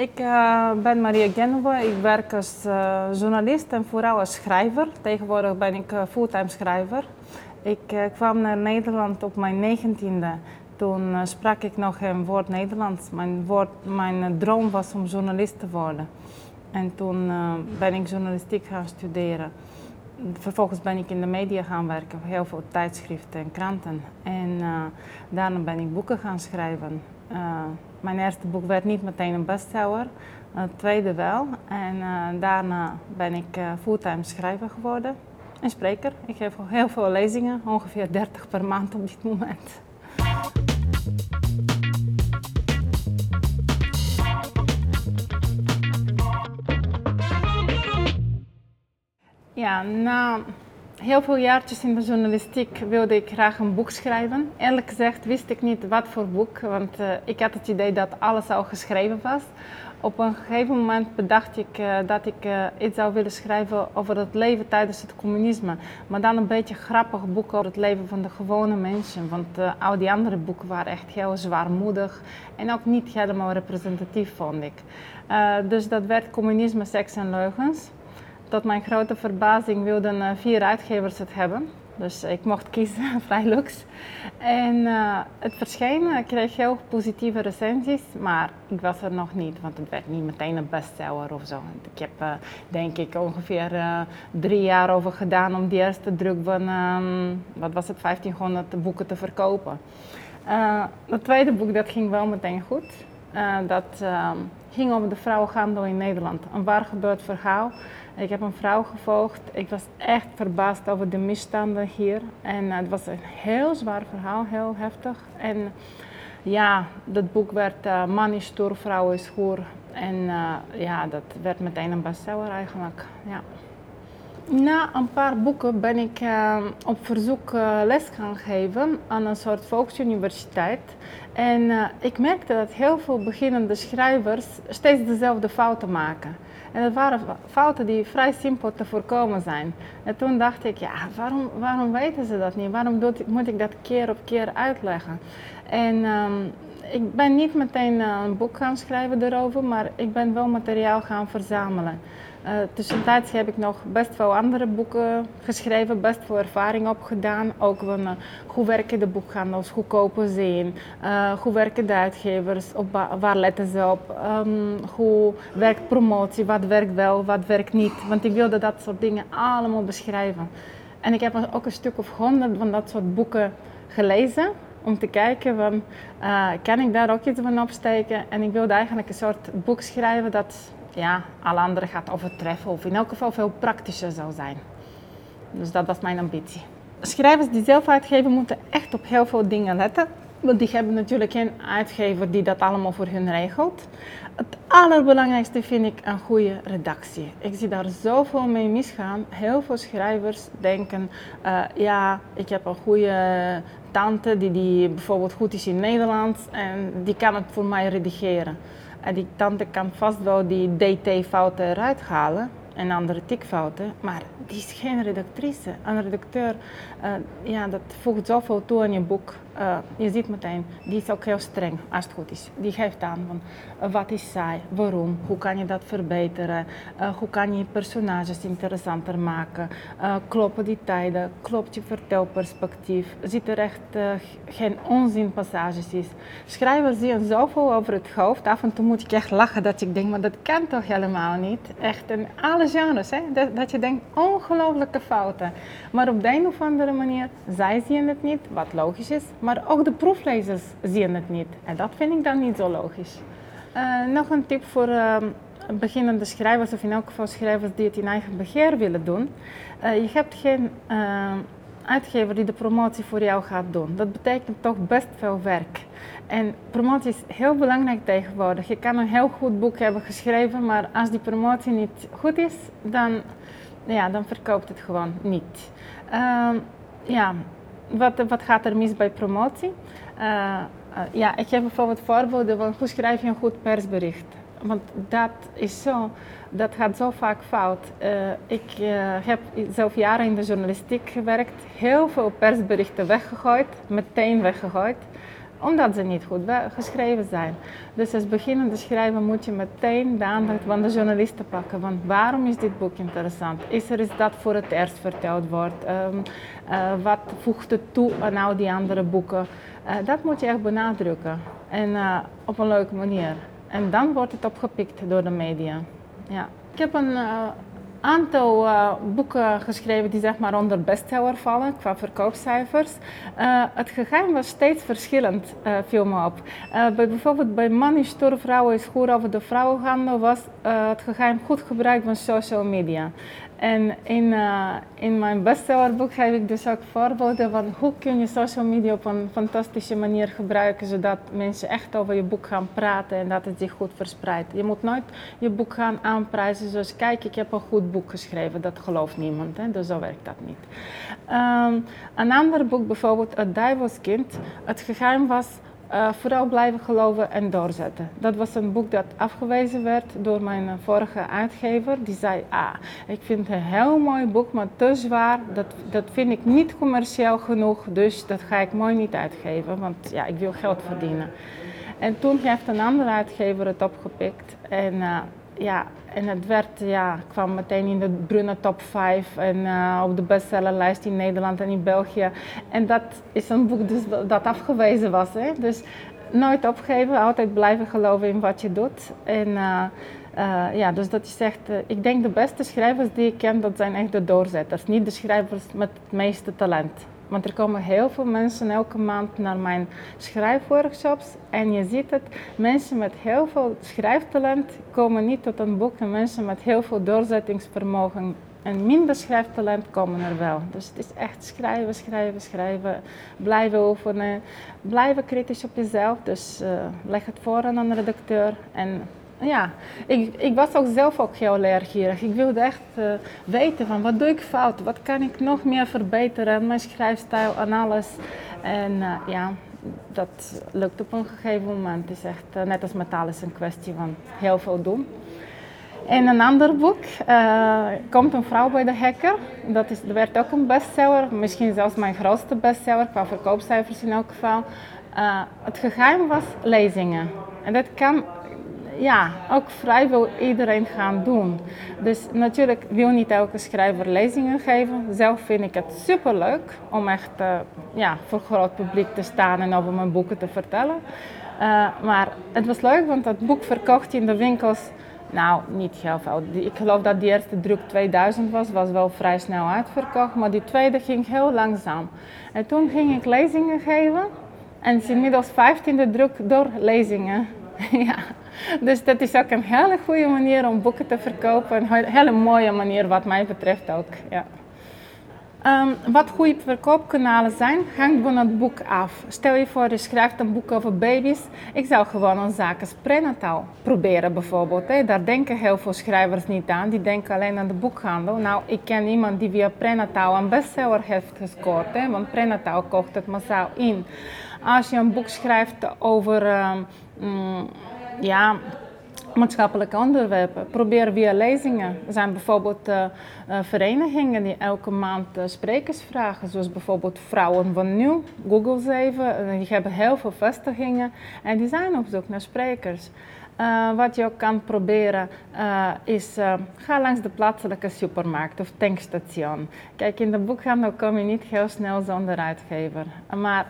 Ik uh, ben Maria Genova. Ik werk als uh, journalist en vooral als schrijver. Tegenwoordig ben ik uh, fulltime schrijver. Ik kwam naar Nederland op mijn negentiende. Toen sprak ik nog een woord Nederlands. Mijn, woord, mijn droom was om journalist te worden. En toen ben ik journalistiek gaan studeren. Vervolgens ben ik in de media gaan werken, heel veel tijdschriften en kranten. En daarna ben ik boeken gaan schrijven. Mijn eerste boek werd niet meteen een bestseller, het tweede wel. En uh, daarna ben ik uh, fulltime schrijver geworden en spreker. Ik geef heel veel lezingen, ongeveer 30 per maand op dit moment. Ja, nou heel veel jaartjes in de journalistiek wilde ik graag een boek schrijven. Eerlijk gezegd wist ik niet wat voor boek, want uh, ik had het idee dat alles al geschreven was. Op een gegeven moment bedacht ik uh, dat ik uh, iets zou willen schrijven over het leven tijdens het communisme. Maar dan een beetje grappig boek over het leven van de gewone mensen. Want al die andere boeken waren echt heel zwaarmoedig en ook niet helemaal representatief, vond ik. dus dat werd Communisme, Seks en Leugens. Tot mijn grote verbazing wilden uh, vier uitgevers het hebben. Dus ik mocht kiezen, vrij luxe. En uh, het verscheen, kreeg heel positieve recensies, maar ik was er nog niet, want het werd niet meteen een bestseller of zo. Ik heb denk ik ongeveer drie jaar over gedaan om die eerste druk van, um, wat was het, 1500 boeken te verkopen. het tweede boek dat ging wel meteen goed. dat ehm, ging over de vrouwenhandel in Nederland. Een waar gebeurd verhaal. Ik heb een vrouw gevolgd. Ik was echt verbaasd over de misstanden hier. En uh, het was een heel zwaar verhaal, heel heftig. En ja, dat boek werd uh, Man is stoer, vrouw is hoer. En uh, ja, dat werd meteen een bestseller eigenlijk. Ja. Na een paar boeken ben ik uh, op verzoek uh, les gaan geven aan een soort volksuniversiteit. En uh, ik merkte dat heel veel beginnende schrijvers steeds dezelfde fouten maken. En dat waren fouten die vrij simpel te voorkomen zijn. En toen dacht ik, ja, waarom, waarom weten ze dat niet? Waarom moet ik dat keer op keer uitleggen? En um, ik ben niet meteen een boek gaan schrijven erover, maar ik ben wel materiaal gaan verzamelen. Uh, tussentijds heb ik nog best wel andere boeken geschreven, best veel ervaring opgedaan. Ook van uh, hoe werken de boekhandels, hoe kopen ze in, uh, hoe werken de uitgevers, op waar letten ze op, um, hoe werkt promotie, wat werkt wel, wat werkt niet. Want ik wilde dat soort dingen allemaal beschrijven. En ik heb ook een stuk of honderd van dat soort boeken gelezen om te kijken van, kan ik daar ook iets van opsteken? En ik wilde eigenlijk een soort boek schrijven dat ja, alle anderen gaat overtreffen of in elk geval veel praktischer zal zijn. Dus dat was mijn ambitie. Schrijvers die zelf uitgeven moeten echt op heel veel dingen letten. Want die hebben natuurlijk geen uitgever die dat allemaal voor hun regelt. Het allerbelangrijkste vind ik een goede redactie. Ik zie daar zoveel mee misgaan. Heel veel schrijvers denken, uh, ja, ik heb een goede tante die, die bijvoorbeeld goed is in Nederlands en die kan het voor mij redigeren. En die tante kan vast wel die DT-fouten eruit halen en andere tikfouten, maar die is geen redactrice. Een redacteur, uh, ja, dat voegt zoveel toe aan je boek. Uh, je ziet meteen, die is ook heel streng als het goed is. Die geeft aan van uh, wat is saai, waarom, hoe kan je dat verbeteren, hoe kan je personages interessanter maken, kloppen die tijden, klopt je vertelperspectief, zit er echt geen onzinpassages in. Schrijvers zien zoveel over het hoofd, af en toe moet ik echt lachen dat ik denk, maar dat kan toch helemaal niet. Echt in alle genres, hè? Dat, dat je denkt, ongelooflijke fouten. Maar op de een of andere manier, zij zien het niet, wat logisch is, maar ook de proeflezers zien het niet. En dat vind ik dan niet zo logisch. Uh, nog een tip voor uh, beginnende schrijvers, of in elk geval schrijvers die het in eigen beheer willen doen. Uh, je hebt geen uitgever die de promotie voor jou gaat doen. Dat betekent toch best veel werk. En promotie is heel belangrijk tegenwoordig. Je kan een heel goed boek hebben geschreven, maar als die promotie niet goed is, dan, ja, dan verkoopt het gewoon niet. Uh, ja, wat, wat gaat er mis bij promotie? Uh, uh, ja, ik heb bijvoorbeeld voorbeelden van hoe schrijf je een goed persbericht. Want dat is zo, dat gaat zo vaak fout. Uh, ik heb zelf jaren in de journalistiek gewerkt, heel veel persberichten weggegooid, meteen weggegooid. Omdat ze niet goed geschreven zijn. Dus als beginnende schrijver moet je meteen de aandacht van de journalisten pakken. Want waarom is dit boek interessant? Is er iets dat voor het eerst verteld wordt? Ehm, eh, wat voegt het toe aan al die andere boeken? Uh, dat moet je echt benadrukken. En uh, op een leuke manier. En dan wordt het opgepikt door de media. Ja. Ik heb een aantal uh, boeken geschreven die zeg maar onder bestseller vallen qua verkoopcijfers. Uh, het geheim was steeds verschillend, uh, viel me op. bij, bijvoorbeeld bij Money Store Vrouwen is goed over de vrouwenhandel was het geheim goed gebruik van social media. En in, uh, in mijn bestsellerboek geef ik dus ook voorbeelden van hoe kun je social media op een fantastische manier gebruiken zodat mensen echt over je boek gaan praten en dat het zich goed verspreidt. Je moet nooit je boek gaan aanprijzen zoals kijk ik heb een goed boek geschreven, dat gelooft niemand, hè? dus zo werkt dat niet. Um, een ander boek bijvoorbeeld Het Duivelskind, het geheim was uh, vooral blijven geloven en doorzetten. Dat was een boek dat afgewezen werd door mijn vorige uitgever. Die zei, ah, ik vind het een heel mooi boek, maar te zwaar. Dat, dat vind ik niet commercieel genoeg, dus dat ga ik mooi niet uitgeven, want ja, ik wil geld verdienen. En toen heeft een andere uitgever het opgepikt en uh, ja, en het werd, ja, kwam meteen in de Brunner top 5 en uh, op de bestsellerlijst in Nederland en in België. En dat is een boek dus dat afgewezen was. Hè? Dus nooit opgeven, altijd blijven geloven in wat je doet. En uh, uh, ja, dus dat is echt, ik denk de beste schrijvers die ik ken, dat zijn echt de doorzetters. Niet de schrijvers met het meeste talent. Want er komen heel veel mensen elke maand naar mijn schrijfworkshops. En je ziet het, mensen met heel veel schrijftalent komen niet tot een boek. En mensen met heel veel doorzettingsvermogen en minder schrijftalent komen er wel. Dus het is echt schrijven, schrijven, schrijven. Blijven oefenen. Blijven kritisch op jezelf. Dus uh, leg het voor aan een redacteur. En ja, ik, ik was ook zelf ook heel leergierig. Ik wilde echt uh, weten van wat doe ik fout, wat kan ik nog meer verbeteren, mijn schrijfstijl en alles. En uh, ja, dat lukt op een gegeven moment. Het is echt, uh, net als met alles, een kwestie van heel veel doen. In een ander boek komt een vrouw bij de hacker. Dat, is, dat werd ook een bestseller, misschien zelfs mijn grootste bestseller, qua verkoopcijfers in elk geval. het geheim was lezingen. En dat kan ja, ook vrijwel iedereen gaan doen. Dus natuurlijk wil niet elke schrijver lezingen geven. Zelf vind ik het superleuk om echt uh, ja, voor groot publiek te staan en over mijn boeken te vertellen. Uh, maar het was leuk, want dat boek verkocht in de winkels. Nou, niet heel veel. Ik geloof dat die eerste druk 2000 was, was wel vrij snel uitverkocht. Maar die tweede ging heel langzaam. En toen ging ik lezingen geven. En is inmiddels 15e druk door lezingen. ja. Dus dat is ook een hele goede manier om boeken te verkopen. Een hele mooie manier wat mij betreft ook. Ja. Um, wat goede verkoopkanalen zijn, hangt van het boek af. Stel je voor, je schrijft een boek over baby's. Ik zou gewoon een zaak als prenataal proberen bijvoorbeeld. Daar denken heel veel schrijvers niet aan. Die denken alleen aan de boekhandel. Nou, ik ken iemand die via prenataal een bestseller heeft gescoord. Want prenataal kocht het massaal in. Als je een boek schrijft over... Um, ja, maatschappelijke onderwerpen. Probeer via lezingen. Er zijn bijvoorbeeld uh, uh, verenigingen die elke maand uh, sprekers vragen, zoals bijvoorbeeld Vrouwen van Nu. Google ze even, die hebben heel veel vestigingen en die zijn op zoek naar sprekers. Wat je ook kan proberen is, ga langs de plaatselijke supermarkt of tankstation. Kijk, in de boekhandel kom je niet heel snel zonder uitgever. Maar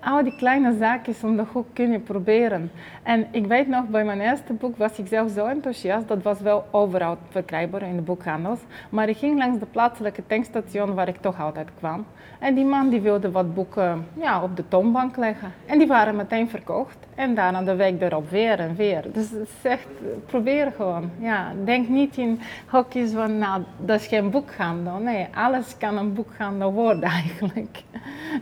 al die kleine zaakjes om de hoek kun je proberen. En ik weet nog, bij mijn eerste boek was ik zelf zo enthousiast. Dat was wel overal verkrijgbaar in de boekhandels. Maar ik ging langs de plaatselijke tankstation waar ik toch altijd kwam. En die man die wilde wat boeken ja, op de toonbank leggen. En die waren meteen verkocht. En daarna de week erop weer en weer. Dus het echt, probeer gewoon. Ja, denk niet in hokjes van, nou, dat is geen boekhandel. Nee, alles kan een boekhandel worden eigenlijk.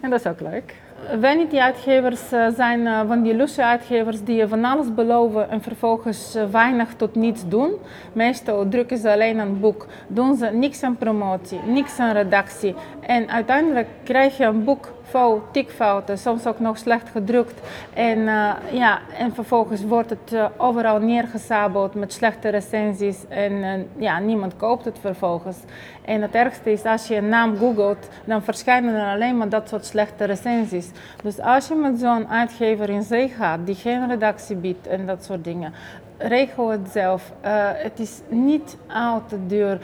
En dat is ook leuk. Vanity-uitgevers eh, zijn eh, van die lusse uitgevers die je van alles beloven en vervolgens eh, weinig tot niets doen. Meestal drukken ze alleen een boek, doen ze niks aan promotie, niks aan redactie. En uiteindelijk krijg je een boek vol tikfouten, soms ook nog slecht gedrukt. En, uh, ja, en vervolgens wordt het uh, overal neergezabeld met slechte recensies en ja, niemand koopt het vervolgens. En het ergste is als je een naam googelt, dan verschijnen er alleen maar dat soort slechte recensies. Dus als je met zo'n uitgever in zee gaat, die geen redactie biedt en dat soort dingen, regel het zelf. Het is niet al te duur.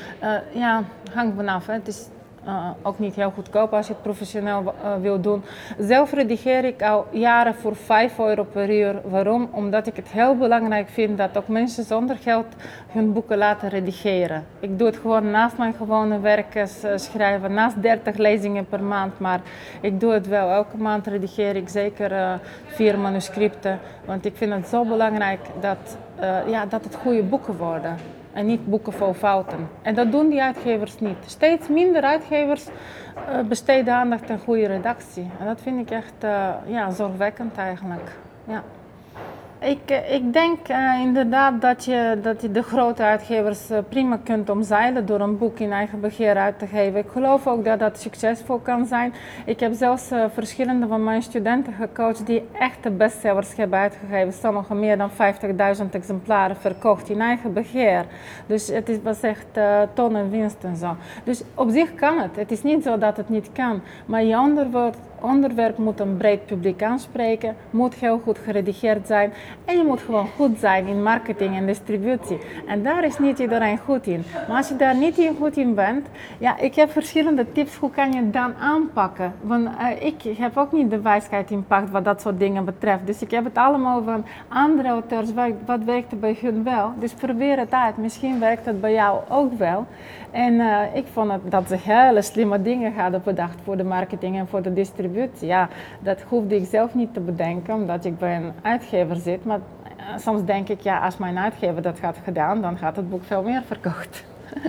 Ja, hangt vanaf. Hè. Het is uh, ook niet heel goedkoop als je het professioneel uh, wil doen. Zelf redigeer ik al jaren voor 5 euro per uur. Waarom? Omdat ik het heel belangrijk vind dat ook mensen zonder geld hun boeken laten redigeren. Ik doe het gewoon naast mijn gewone werk uh, schrijven, naast 30 lezingen per maand. Maar ik doe het wel. Elke maand redigeer ik zeker vier manuscripten. Want ik vind het zo belangrijk dat, ja, dat het goede boeken worden en niet boeken vol fouten. En dat doen die uitgevers niet. Steeds minder uitgevers uh, besteden aandacht aan goede redactie. En dat vind ik echt uh, ja, zorgwekkend eigenlijk. Ja. Ik, eh, ik denk uh, inderdaad dat je, dat je de grote uitgevers uh, prima kunt omzeilen door een boek in eigen beheer uit te geven. Ik geloof ook dat dat succesvol kan zijn. Ik heb zelfs verschillende van mijn studenten gecoacht die echte bestsellers hebben uitgegeven. Sommigen meer dan 50.000 exemplaren verkocht in eigen beheer. Dus het is, was echt tonnen winst en zo. Dus op zich kan het. Het is niet zo dat het niet kan. Maar je onderwerp, onderwerp moet een breed publiek aanspreken, moet heel goed geredigeerd zijn. En je moet gewoon goed zijn in marketing en distributie. En daar is niet iedereen goed in. Maar als je daar niet in goed in bent, ja, ik heb verschillende tips hoe kan je dan aanpakken. Want uh, ik heb ook niet de wijsheid in pacht wat dat soort dingen betreft. Dus ik heb het allemaal van andere auteurs, wat, werkte bij hun wel. Dus probeer het uit. Misschien werkt het bij jou ook wel. En uh, ik vond het, dat ze hele slimme dingen hadden bedacht voor de marketing en voor de distributie. Ja, dat hoefde ik zelf niet te bedenken, omdat ik bij een uitgever zit. Maar uh, soms denk ik, ja, als mijn uitgever dat had gedaan, dan gaat het boek veel meer verkocht.